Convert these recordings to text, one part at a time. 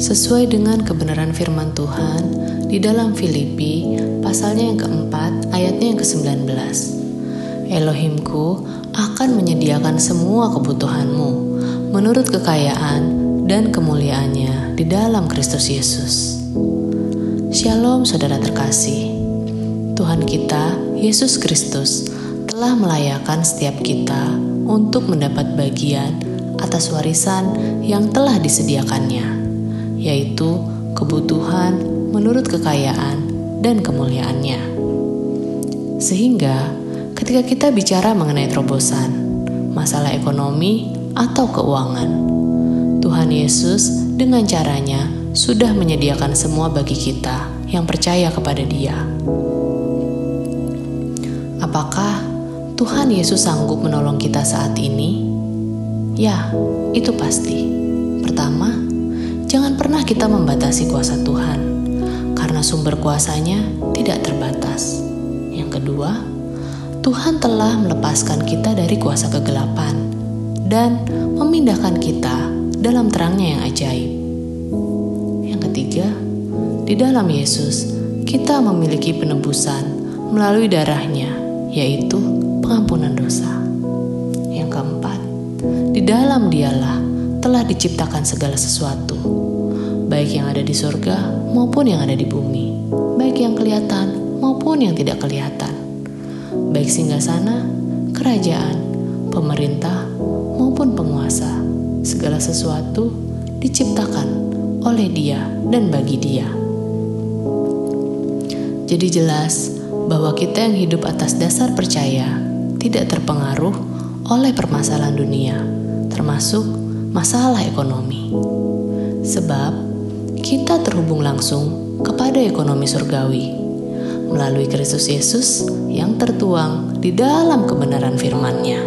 Sesuai dengan kebenaran firman Tuhan di dalam Filipi pasalnya yang keempat ayatnya yang ke-19. Elohimku akan menyediakan semua kebutuhanmu menurut kekayaan dan kemuliaannya di dalam Kristus Yesus. Shalom saudara terkasih. Tuhan kita, Yesus Kristus, telah melayakan setiap kita untuk mendapat bagian atas warisan yang telah disediakannya, yaitu kebutuhan menurut kekayaan dan kemuliaannya. Sehingga, ketika kita bicara mengenai terobosan, masalah ekonomi, atau keuangan, Tuhan Yesus dengan caranya sudah menyediakan semua bagi kita yang percaya kepada Dia. Apakah Tuhan Yesus sanggup menolong kita saat ini? Ya, itu pasti. Pertama, jangan pernah kita membatasi kuasa Tuhan, karena sumber kuasanya tidak terbatas. Yang kedua, Tuhan telah melepaskan kita dari kuasa kegelapan dan memindahkan kita dalam terangnya yang ajaib. Yang ketiga, di dalam Yesus kita memiliki penebusan melalui darahnya, yaitu pengampunan dosa. Yang keempat, di dalam dialah telah diciptakan segala sesuatu, baik yang ada di surga maupun yang ada di bumi, baik yang kelihatan maupun yang tidak kelihatan, baik singgasana, kerajaan, pemerintah, maupun penguasa. Segala sesuatu diciptakan oleh Dia dan bagi Dia. Jadi jelas bahwa kita yang hidup atas dasar percaya tidak terpengaruh oleh permasalahan dunia, termasuk masalah ekonomi. Sebab kita terhubung langsung kepada ekonomi surgawi melalui Kristus Yesus yang tertuang di dalam kebenaran firman-Nya.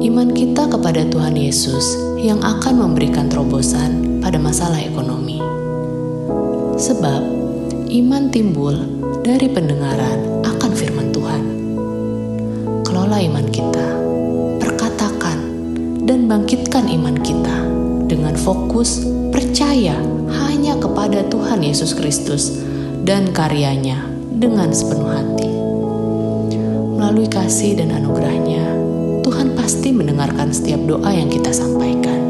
Iman kita kepada Tuhan Yesus yang akan memberikan terobosan pada masalah ekonomi. Sebab iman timbul dari pendengaran fokus percaya hanya kepada Tuhan Yesus Kristus dan karyanya dengan sepenuh hati. Melalui kasih dan anugerahnya, Tuhan pasti mendengarkan setiap doa yang kita sampaikan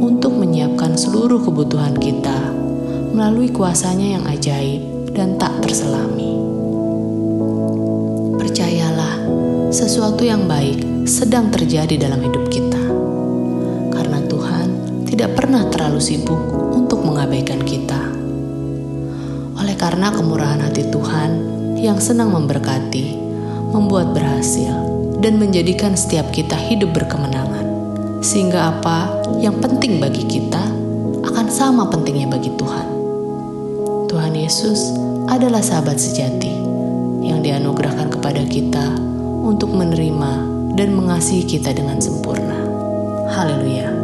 untuk menyiapkan seluruh kebutuhan kita melalui kuasanya yang ajaib dan tak terselami. sesuatu yang baik sedang terjadi dalam hidup kita. Tidak pernah terlalu sibuk untuk mengabaikan kita. Oleh karena kemurahan hati Tuhan yang senang memberkati, membuat berhasil, dan menjadikan setiap kita hidup berkemenangan. Sehingga apa yang penting bagi kita akan sama pentingnya bagi Tuhan. Tuhan Yesus adalah sahabat sejati yang dianugerahkan kepada kita untuk menerima dan mengasihi kita dengan sempurna. Haleluya!